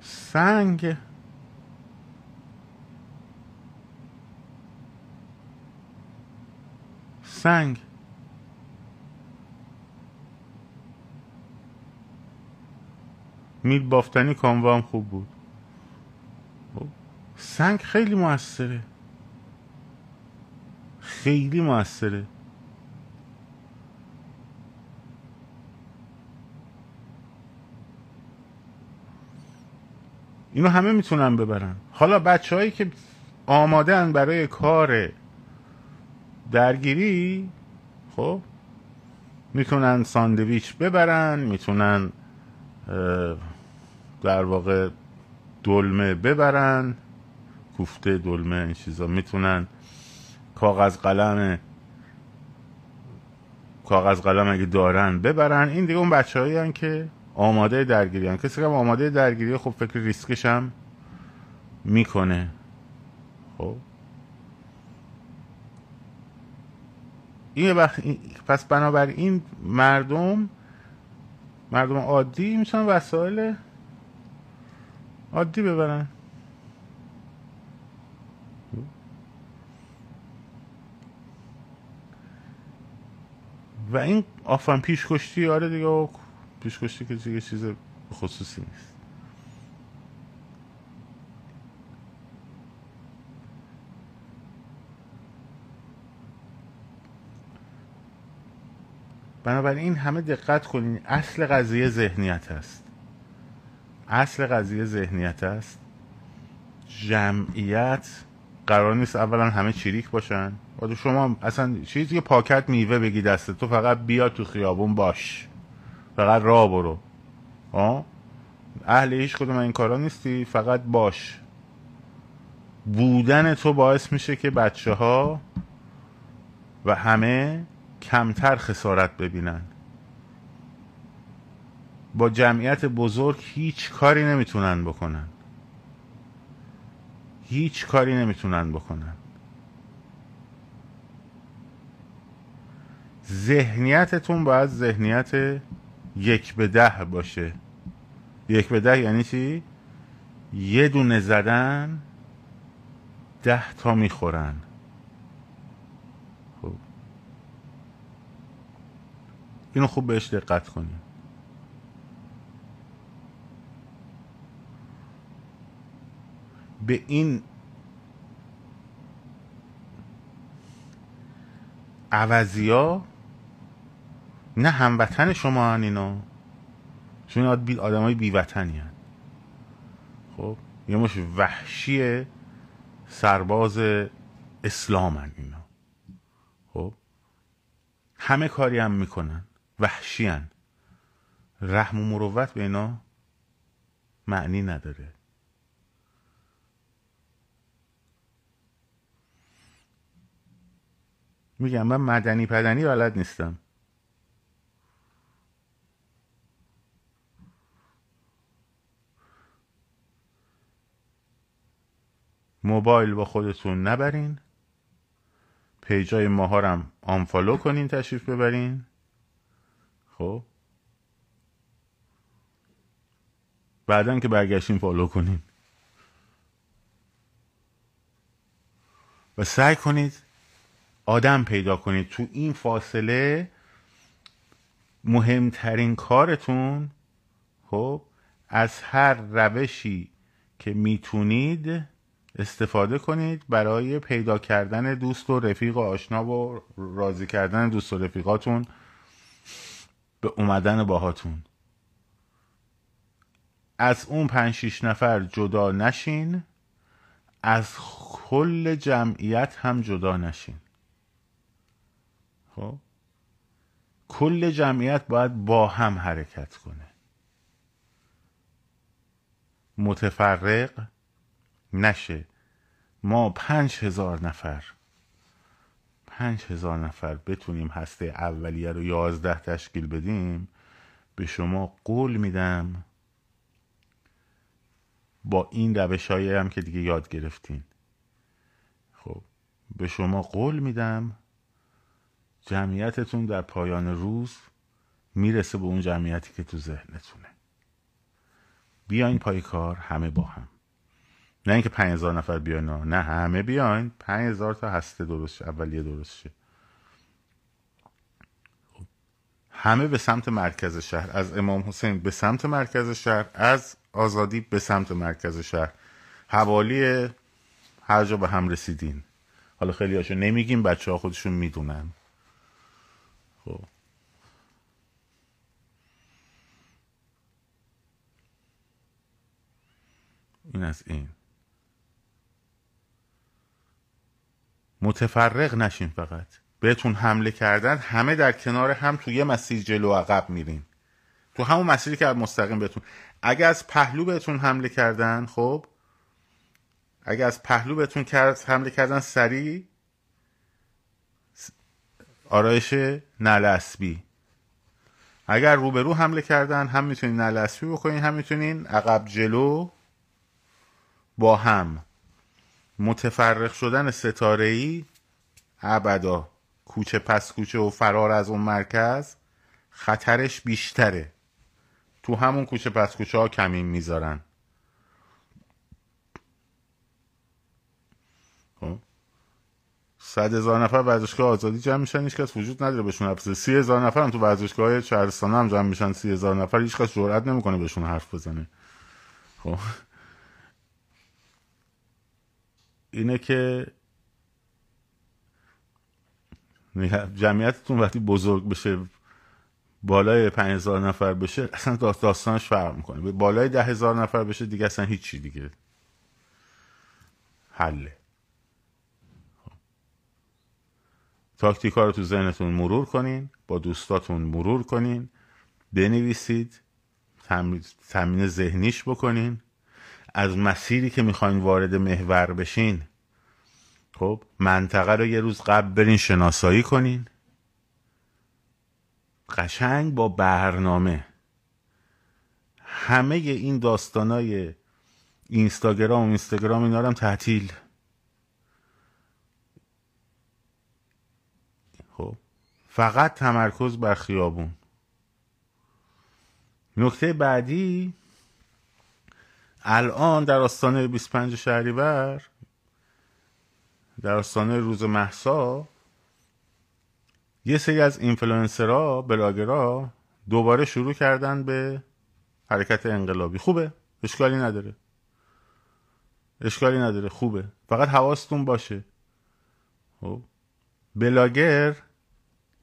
سنگ. سنگ. میل بافتنی کاموا هم خوب بود. خب، سنگ خیلی موثره. خیلی موثره. اینو همه می‌تونن ببرن. حالا بچه هایی که آماده برای کار درگیری خب می‌تونن ساندویچ ببرن می‌تونن در واقع دلمه ببرن کوفته دلمه این چیزا. می‌تونن کاغذ قلم کاغذ قلم اگه دارن ببرن. این دیگه اون بچه هایی که آماده درگیری هم. کسی که آماده درگیری خب فکر ریسکش هم می‌کنه. خب. این وقت پس بنابراین مردم مردم عادی می‌تونن وسایل عادی ببرن. و این آفن پیشکشتی آره دیگه پیشکشتی که دیگه چیز خصوصی نیست. بنابراین همه دقت کنین اصل قضیه ذهنیت است. اصل قضیه ذهنیت است. جمعیت قرار نیست اولا همه چریک باشن. شما اصلا چیزی که پاکت میوه بگی دسته تو فقط بیا تو خیابون باش. فقط را برو. آه؟ اهل هیچ کدوم این کارا نیستی فقط باش. بودن تو باعث میشه که بچه ها و همه کمتر خسارت ببینن. با جمعیت بزرگ هیچ کاری نمی‌تونن بکنن. هیچ کاری نمی‌تونن بکنن. ذهنیتتون باید ذهنیت یک به ده باشه. یک به ده یعنی چی؟ یه دونه زدن ده تا می‌خورن. خب. اینو خوب بهش دقت کنیم. به این عوضی ها نه هموطن شما هن اینا چون آدم های بیوطنی هن. خب یه مش وحشی سرباز اسلام هن اینا خب همه کاری هم می‌کنن وحشی هن. رحم و مروت به اینا معنی نداره میگم من مدنی پدنی بلد نیستم موبایل با خودتون نبرین. پیجای ماهارم آنفالو کنین تشریف ببرین. خب. بعدا که برگشتین فالو کنین. و سعی کنید آدم پیدا کنید. تو این فاصله مهمترین کارتون خب از هر روشی که می‌تونید استفاده کنید برای پیدا کردن دوست و رفیق و آشنا و راضی کردن دوست و رفیقاتون به اومدن باهاتون. از اون پنج شیش نفر جدا نشین از کل جمعیت هم جدا نشین. خب؟ کل جمعیت باید با هم حرکت کنه. متفرق نشه. ما پنج هزار نفر. پنج هزار نفر بتونیم هسته اولیه رو یازده تشکیل بدیم. به شما قول میدم با این روش هم که دیگه یاد گرفتین. خب به شما قول میدم جمعیتتون در پایان روز می‌رسه به اون جمعیتی که تو ذهنتونه. بیاین پای کار همه با هم. نه اینکه پنج هزار نفر بیاین نه همه بیاین پنج هزار تا هسته درست شه اولیه درست شه. همه به سمت مرکز شهر. از امام حسین به سمت مرکز شهر از آزادی به سمت مرکز شهر. حوالی هر جا به هم رسیدین. حالا خیلی هاشو نمیگیم بچه ها خودشون می‌دونن. خب. این از این. متفرق نشین فقط. بهتون حمله کردن همه در کنار هم تو یه مسیر جلو عقب میرین. تو همون مسیری که مستقیم بهتون. اگه از پهلو بهتون حمله کردن خب؟ اگه از پهلو بهتون کرد حمله کردن سریع؟ آرایش نلسبی. اگر روبرو حمله کردن هم می‌تونین نلسبی بکنین هم می‌تونین عقب جلو با هم. متفرق شدن ستاره ای ابدا کوچه پس کوچه و فرار از اون مرکز خطرش بیشتره. تو همون کوچه پس کوچه ها کمین می‌ذارن. خب. صد هزار نفر ورزشگاه آزادی جمع میشن هیچ کس وجود نداره بهشون حرف سی هزار نفر هم تو ورزشگاه شهرستان هم جمع میشن سی هزار نفر هیچ کس جرئت نمی‌کنه بهشون حرف بزنه. خب. اینه که جمعیتتون وقتی بزرگ بشه بالای پنج هزار نفر بشه اصلا داستانش فرق می‌کنه. بالای ده هزار نفر بشه دیگه اصلا هیچی دیگه. حله. تاکتیکا رو تو ذهنتون مرور کنین با دوستاتون مرور کنین بنویسید تمرین ذهنیش بکنین. از مسیری که می‌خواین وارد محور بشین. خب منطقه رو یه روز قبل برین شناسایی کنین. قشنگ با برنامه. همه این داستانای اینستاگرام و اینستاگرام اینا هم تعطیل. خب فقط تمرکز بر خیابون. نکته بعدی الان در آستانه 25 شهریور در آستانه روز مهسا یه سری از اینفلوئنسرها بلاگرها دوباره شروع کردن به حرکت انقلابی. خوبه؟ اشکالی نداره. اشکالی نداره. خوبه. فقط حواستون باشه. خب. بلاگر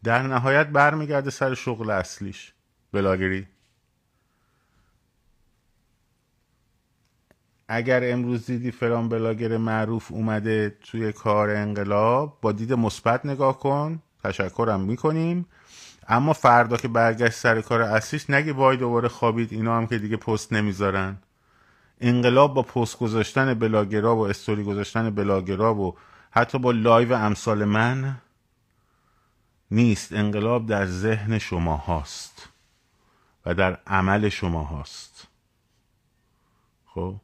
در نهایت برمیگرده سر شغل اصلیش. بلاگری. اگر امروز دیدی فلان بلاگر معروف اومده توی کار انقلاب با دید مثبت نگاه کن تشکرم می‌کنیم. اما فردا که برگشت سر کار اصلیش نگی وای دوباره خوابید اینا هم که دیگه پست نمی‌ذارن. انقلاب با پست گذاشتن بلاگرا و استوری گذاشتن بلاگرا و حتی با live امثال من نیست. انقلاب در ذهن شما هاست و در عمل شما هاست. خب؟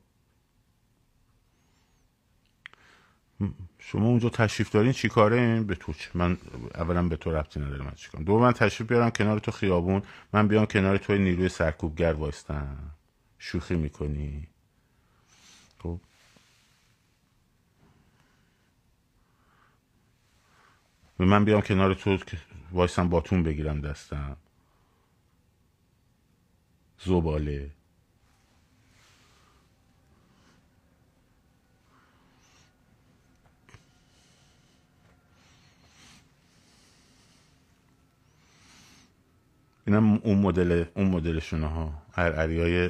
شما اونجا تشریف دارین چی کاره؟ به تو من اولا به تو ربطی نداره من چیکارم دو من تشریف بیارم کنار تو خیابون. من بیام کنار توی نیروی سرکوبگر وایستم. شوخی می‌کنی. خب. من بیام کنار تو وایستم باتون بگیرم دستم. زباله. اینم اون مدل اون مدلشونه ها های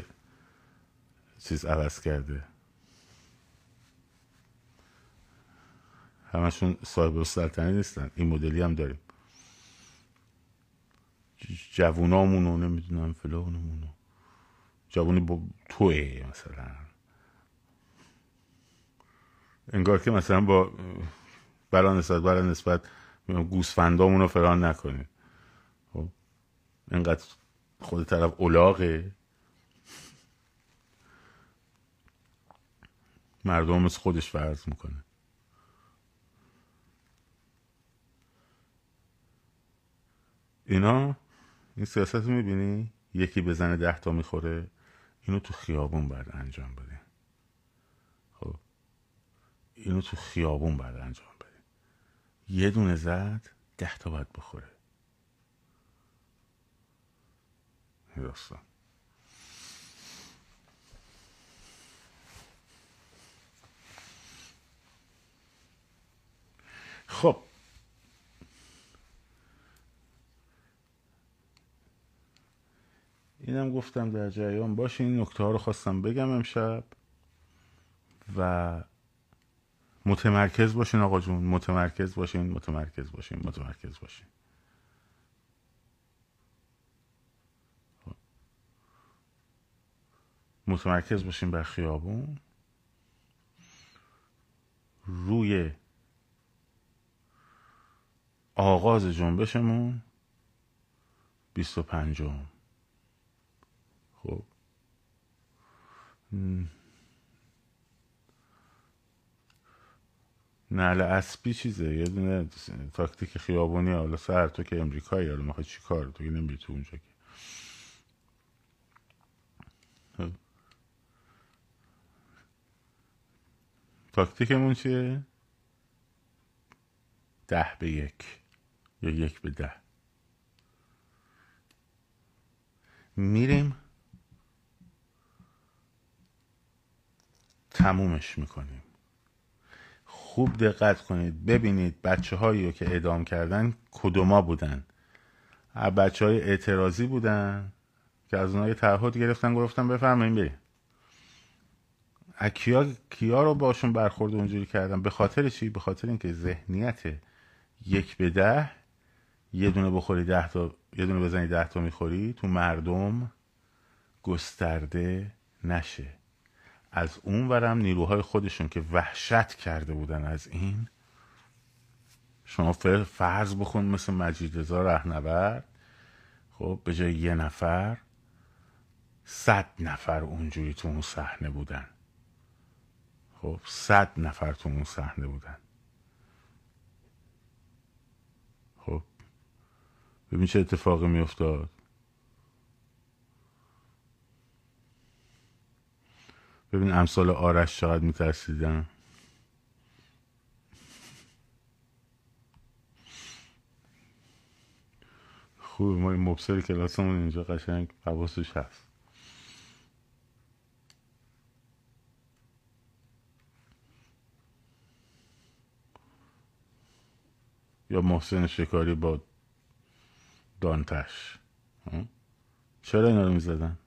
چیز عوض کرده. همشون صاحب السلطنه نیستن. این مدلی هم داریم. جوونامونو نمی‌دونم فلانمونو. جوونی با توه مثلا. انگار که مثلا با برای نسبت برای نسبت گوسفندامونو فلان نکنید انقدر خود طرف اولاغه. مردم مثل خودش فرض می‌کنه. اینا این سیاست می‌بینی؟ یکی بزنه ده تا می‌خوره اینو تو خیابون باید انجام بدیم خب اینو تو خیابون باید انجام بدیم یه دونه زد ده تا باید بخوره. داستان خب اینم گفتم در جریان باشه این نکته ها رو خواستم بگم امشب. و متمرکز باشین آقا جون متمرکز باشین متمرکز باشین متمرکز باشین. متمرکز باشین بر خیابون. روی آغاز جنبشمون بیست و پنجم. خب. نعل اسبی چیزه؟ یه دونه تاکتیک خیابونی حالا سر تو که امریکایی حالا می‌خوای چی کار؟ تو که نمیری تو اونجا که خب. تاکتیکمون چیه؟ ده به یک. یا یک به ده. میریم. تمومش می‌کنیم. خوب دقت کنید. ببینید بچه هایی رو که اعدام کردن کدوما بودن. بچه های اعتراضی بودن که از اونها یه تعهد گرفتن گفتن بفرمایین بریم. کیا کیا رو باشون برخورد اونجوری کردن به خاطر چی؟ به خاطر اینکه ذهنیت یک به ده یه دونه بخوری ده تا یه دونه بزنی ده تا می‌خوری تو مردم گسترده نشه. از اون ورم نیروهای خودشون که وحشت کرده بودن از این شما فرض بخون مثل مجید رضا رهنورد. خب به جای یه نفر صد نفر اونجوری تو اون صحنه بودن. خب صد نفر تو اون صحنه بودن. خب ببین چه اتفاقی میافتاد. ببین امثال آرش چقدر میترسیدن. خوب ما این مبصر کلاسمون اینجا قشنگ حواسش هست. یا محسن شکاری با دانتش. چرا اینا رو می‌زدن؟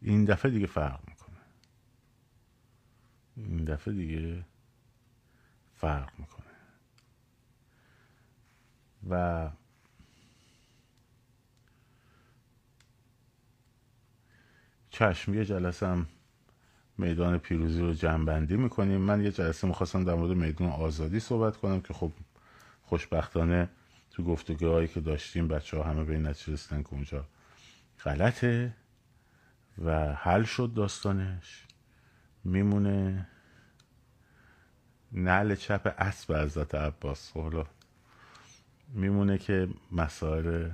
این دفعه دیگه فرق می‌کنه. این دفعه دیگه فرق می‌کنه. و چشم یه جلسه هم میدان پیروزی رو جمعبندی می‌کنیم. من یه جلسه می‌خواستم در مورد میدان آزادی صحبت کنم که خب خوشبختانه تو گفتگوهایی که داشتیم بچه ها همه به این نتیجه رسیدن که اونجا غلطه و حل شد داستانش. میمونه نعل چپ اسب حضرت عباس. حالا میمونه که مسائل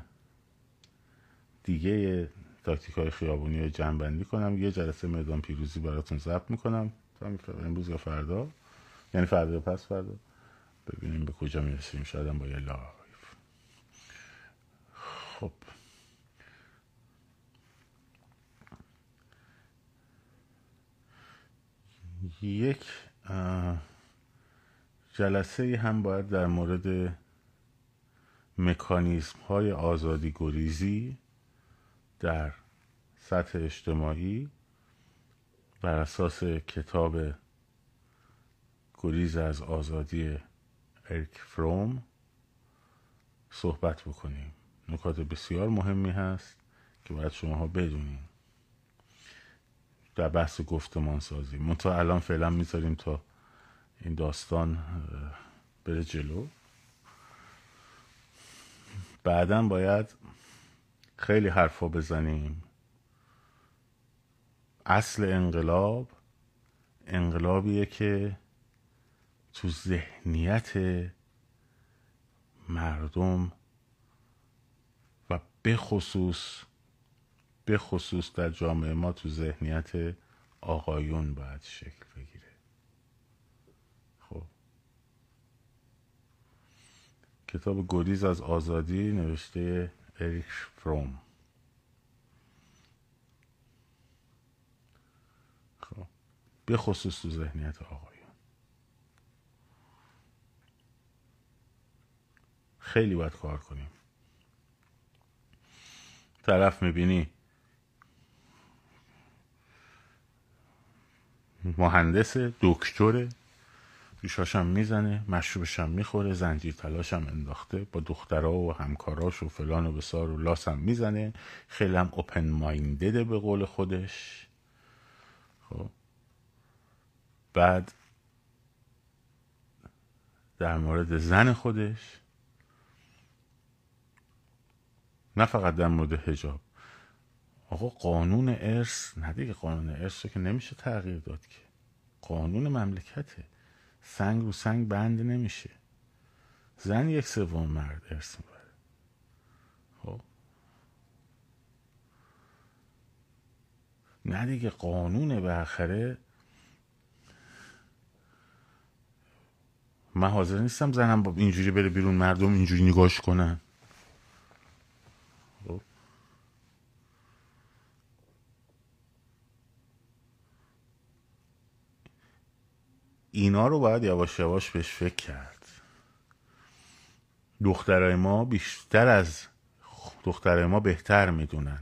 دیگه تاکتیک های خیابونی رو جمع بندی کنم. یه جلسه میدان پیروزی براتون ضبط می‌کنم. امروز یا فردا. یعنی فردا پس فردا. ببینیم به کجا می‌رسیم. شاید با یه live. خب. یک جلسه هم باید در مورد مکانیزم های آزادی گریزی در سطح اجتماعی بر اساس کتاب گریز از آزادی ارک فروم صحبت بکنیم. نکات بسیار مهمی هست که باید شماها بدونیم در بحث گفتمان سازی منتها الان فعلا می‌ذاریم تا این داستان بره جلو. بعدا باید خیلی حرفا بزنیم. اصل انقلاب انقلابیه که تو ذهنیت مردم و به خصوص به خصوص در جامعه ما تو ذهنیت آقایون باید شکل بگیره. خب. کتاب گریز از آزادی نوشته اریک فروم خب به خصوص تو ذهنیت آقایون. خیلی باید کار کنیم. طرف می‌بینی. مهندس دکتره ریشاشم می‌زنه مشروبشم می‌خوره زنجیر تلاشم انداخته با دخترها و همکاراش و فلان و بسار و لاسم می‌زنه. خیلی هم اوپن مایندده به قول خودش. خب. بعد در مورد زن خودش نه فقط در مورد هجاب آقا قانون ارث نه دیگه قانون ارث که نمیشه تغییر داد که. قانون مملکته. سنگ رو سنگ بند نمیشه. زن یک سوم مرد ارث می‌بره خب. نه دیگه قانون بالاخره من حاضر نیستم زنم با اینجوری بره بیرون مردم اینجوری نگاش کنن. اینا رو باید یواش یواش بهش فکر کرد. دخترای ما بیشتر از دخترای ما بهتر می‌دونن.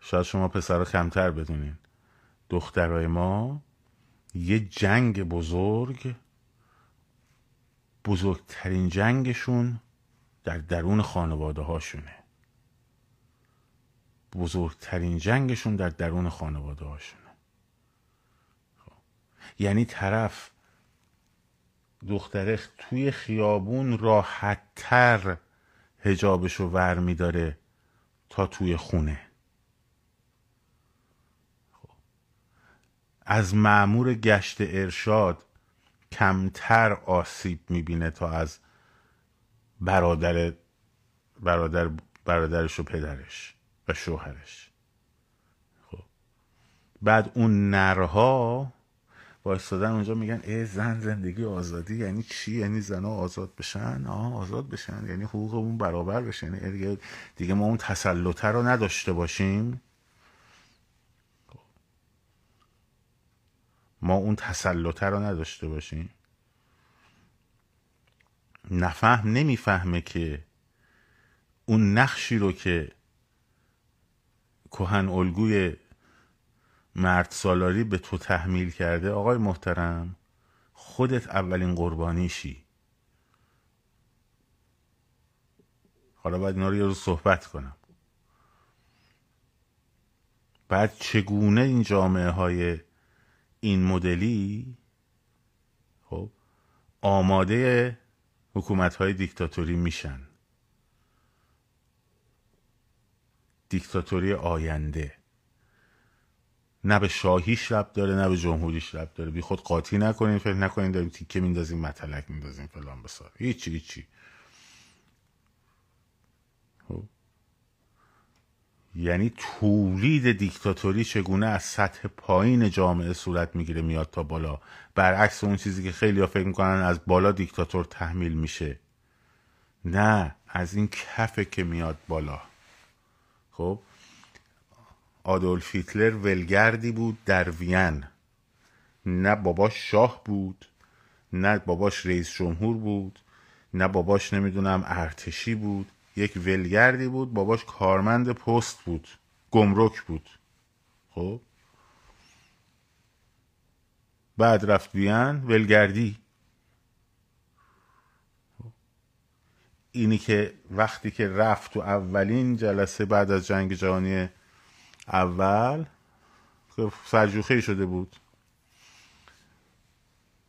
شاید شما پسر کمتر بدونین. دخترای ما یه جنگ بزرگ بزرگترین جنگشون در درون خانواده هاشونه بزرگترین جنگشون در درون خانواده هاشون یعنی طرف دختره توی خیابون راحتتر هجابش رو ور میداره تا توی خونه. خب. از معمور گشت ارشاد کمتر آسیب می‌بینه تا از برادر برادر برادرش و پدرش و شوهرش. خب. بعد اون نرها وایستادن اونجا میگن ای زن زندگی آزادی یعنی چی؟ یعنی زنها آزاد بشن؟ آه آزاد بشن. یعنی حقوقمون برابر بشه. یعنی دیگه, دیگه ما اون تسلطه رو نداشته باشیم. ما اون تسلطه رو نداشته باشیم. نفهم نمی‌فهمه که اون نقشی رو که کهن الگوی مرد سالاری به تو تحمیل کرده آقای محترم خودت اولین قربانیشی. حالا باید اینا رو یه روز صحبت کنم. بعد چگونه این جامعه های این مدلی خب آماده حکومت های دیکتاتوری میشن؟ دیکتاتوری آینده. نه به شاهیش رب داره نه به جمهوریش رب داره. بی خود قاطی نکنین فکر نکنین داریم تیکه میندازیم مطلق میندازیم فلان بسار. هیچی هیچی. خب. یعنی تولید دیکتاتوری چگونه از سطح پایین جامعه صورت می‌گیره میاد تا بالا؟ برعکس اون چیزی که خیلی ها فکر می‌کنن از بالا دیکتاتور تحمیل میشه. نه از این کفه که میاد بالا. خب؟ آدولف هیتلر ولگردی بود در وین. نه باباش شاه بود نه باباش رئیس جمهور بود نه باباش نمی‌دونم ارتشی بود. یک ولگردی بود باباش کارمند پست بود گمرک بود. خب؟ بعد رفت وین ولگردی. اینی که وقتی که رفت تو اولین جلسه بعد از جنگ جهانی اول که سرجوخه شده بود.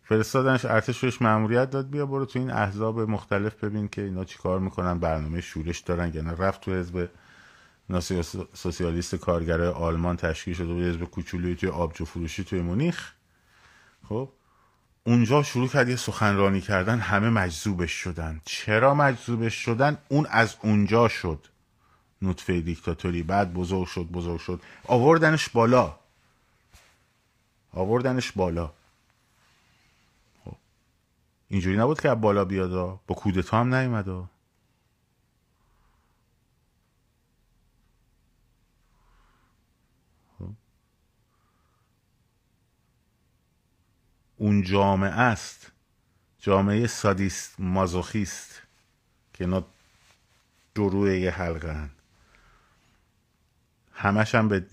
فرستادنش ارتش بهش مأموریت داد بیا برو تو این احزاب مختلف ببین که اینا چیکار می‌کنن برنامه شورش دارن یعنی رفت تو حزب سوسیالیست کارگرای آلمان تشکیل شده بود حزب کوچولوی توی آبجو فروشی توی مونیخ. خب اونجا شروع کرد یه سخنرانی کردن همه مجذوبش شدن. چرا مجذوبش شدن؟ اون از اونجا شد. نطفه دیکتاتوری. بعد بزرگ شد بزرگ شد. آوردنش بالا. آوردنش بالا. خب. اینجوری نبود که بالا بیاد با کودتا هم نیومد اون جامعه است. جامعه سادیست مازوخیست که اینا دو یه حلقه هن. همش هم به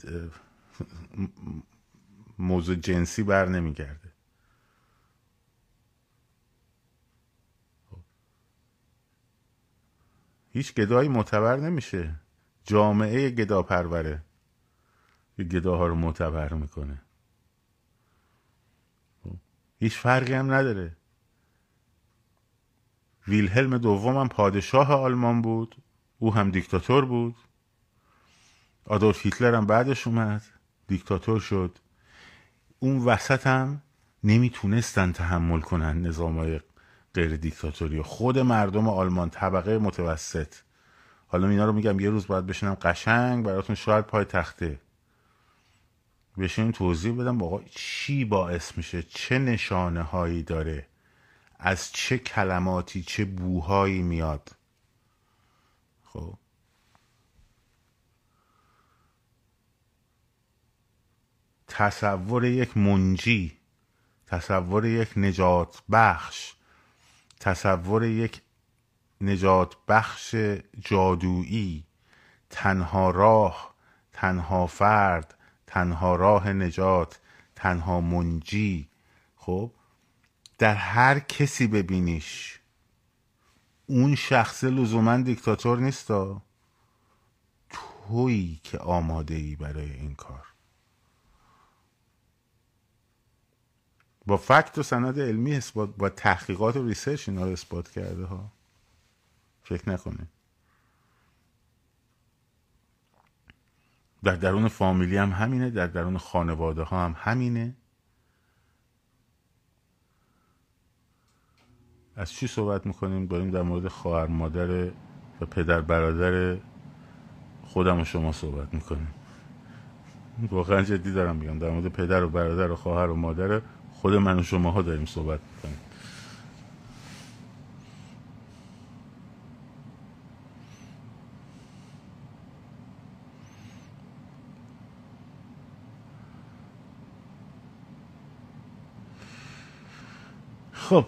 موضوع جنسی بر نمیگرده. هیچ گدایی معتبر نمیشه. جامعه گدا پروره. گداها رو معتبر می‌کنه. هیچ فرقی هم نداره. ویلهلم دوم هم پادشاه آلمان بود. او هم دیکتاتور بود. آدولف هیتلر هم بعدش اومد دیکتاتور شد. اون وسط هم نمی‌تونستن تحمل کنن نظام های غیر دیکتاتوری. خود مردم آلمان طبقه متوسط. حالا اینا رو میگم یه روز باید بشینم قشنگ براتون شاید پای تخته. بشین توضیح بدم آقا چی باعث میشه؟ چه نشانه هایی داره؟ از چه کلماتی چه بوهایی میاد؟ خب. تصور یک منجی تصور یک نجات بخش تصور یک نجات بخش جادویی تنها راه تنها فرد تنها راه نجات تنها منجی. خب در هر کسی ببینیش. اون شخص لزوما دیکتاتور نیستا. تویی که آماده ای برای این کار. با فکت و سند علمی اثبات با تحقیقات و ریسرچ اینا رو اثبات کرده ها. فکر نکنید. در درون فامیلی هم همینه در درون خانواده ها هم همینه. از چی صحبت می‌کنیم؟ داریم در مورد خواهر مادر و پدر برادر خودم و شما صحبت می‌کنیم. واقعا جدی دارم میگم. در مورد پدر و برادر و خواهر و مادر خود من و شماها داریم صحبت می‌کنیم. خب.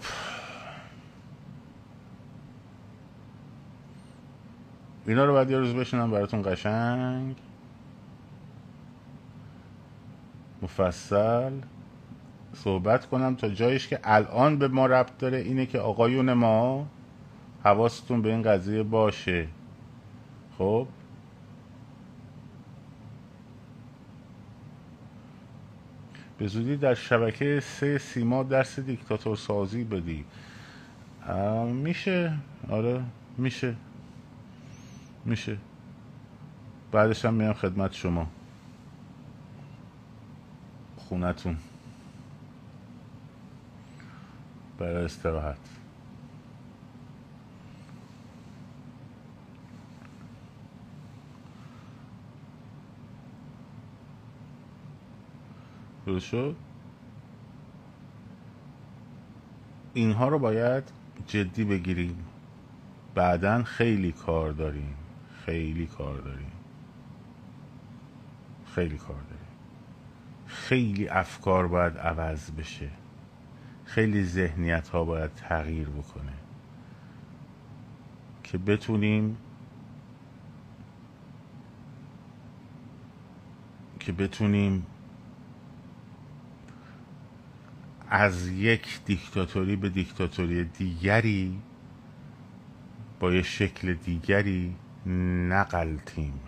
اینا رو باید یه روز بشنم براتون قشنگ. مفصل. صحبت کنم تا جایش که الان به ما ربط داره اینه که آقایون ما حواستون به این قضیه باشه. خب؟ به زودی در شبکه سه سیما درس دیکتاتور سازی بدی. میشه؟ آره میشه. میشه. بعدش هم میام خدمت شما. خونتون. برای استراحت. شد؟ اینها رو باید جدی بگیریم. بعدا خیلی کار داریم. خیلی کار داریم. خیلی کار داریم. خیلی افکار باید عوض بشه. خیلی ذهنیت ها باید تغییر بکنه که بتونیم که بتونیم از یک دیکتاتوری به دیکتاتوری دیگری با یه شکل دیگری نقلتیم.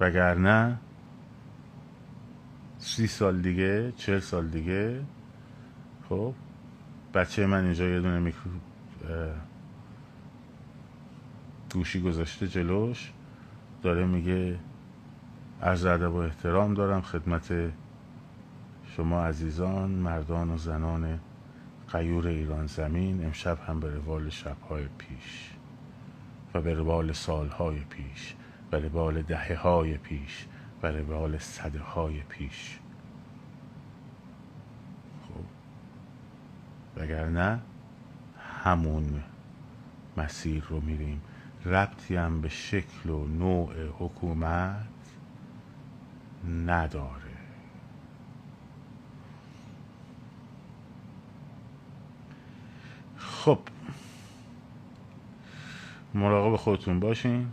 وگرنه سی سال دیگه چهل سال دیگه. خب بچه من اینجا یه دونه میکرو گوشی گذاشته جلوش. داره میگه عرض ادب و احترام دارم خدمت شما عزیزان مردان و زنان قیور ایران زمین. امشب هم به روال شبهای پیش و به روال سالهای پیش و روال دهه های پیش و روال صده های پیش. خب. وگرنه همون مسیر رو میریم. ربطی هم به شکل و نوع حکومت نداره. خب. مراقب خودتون باشین.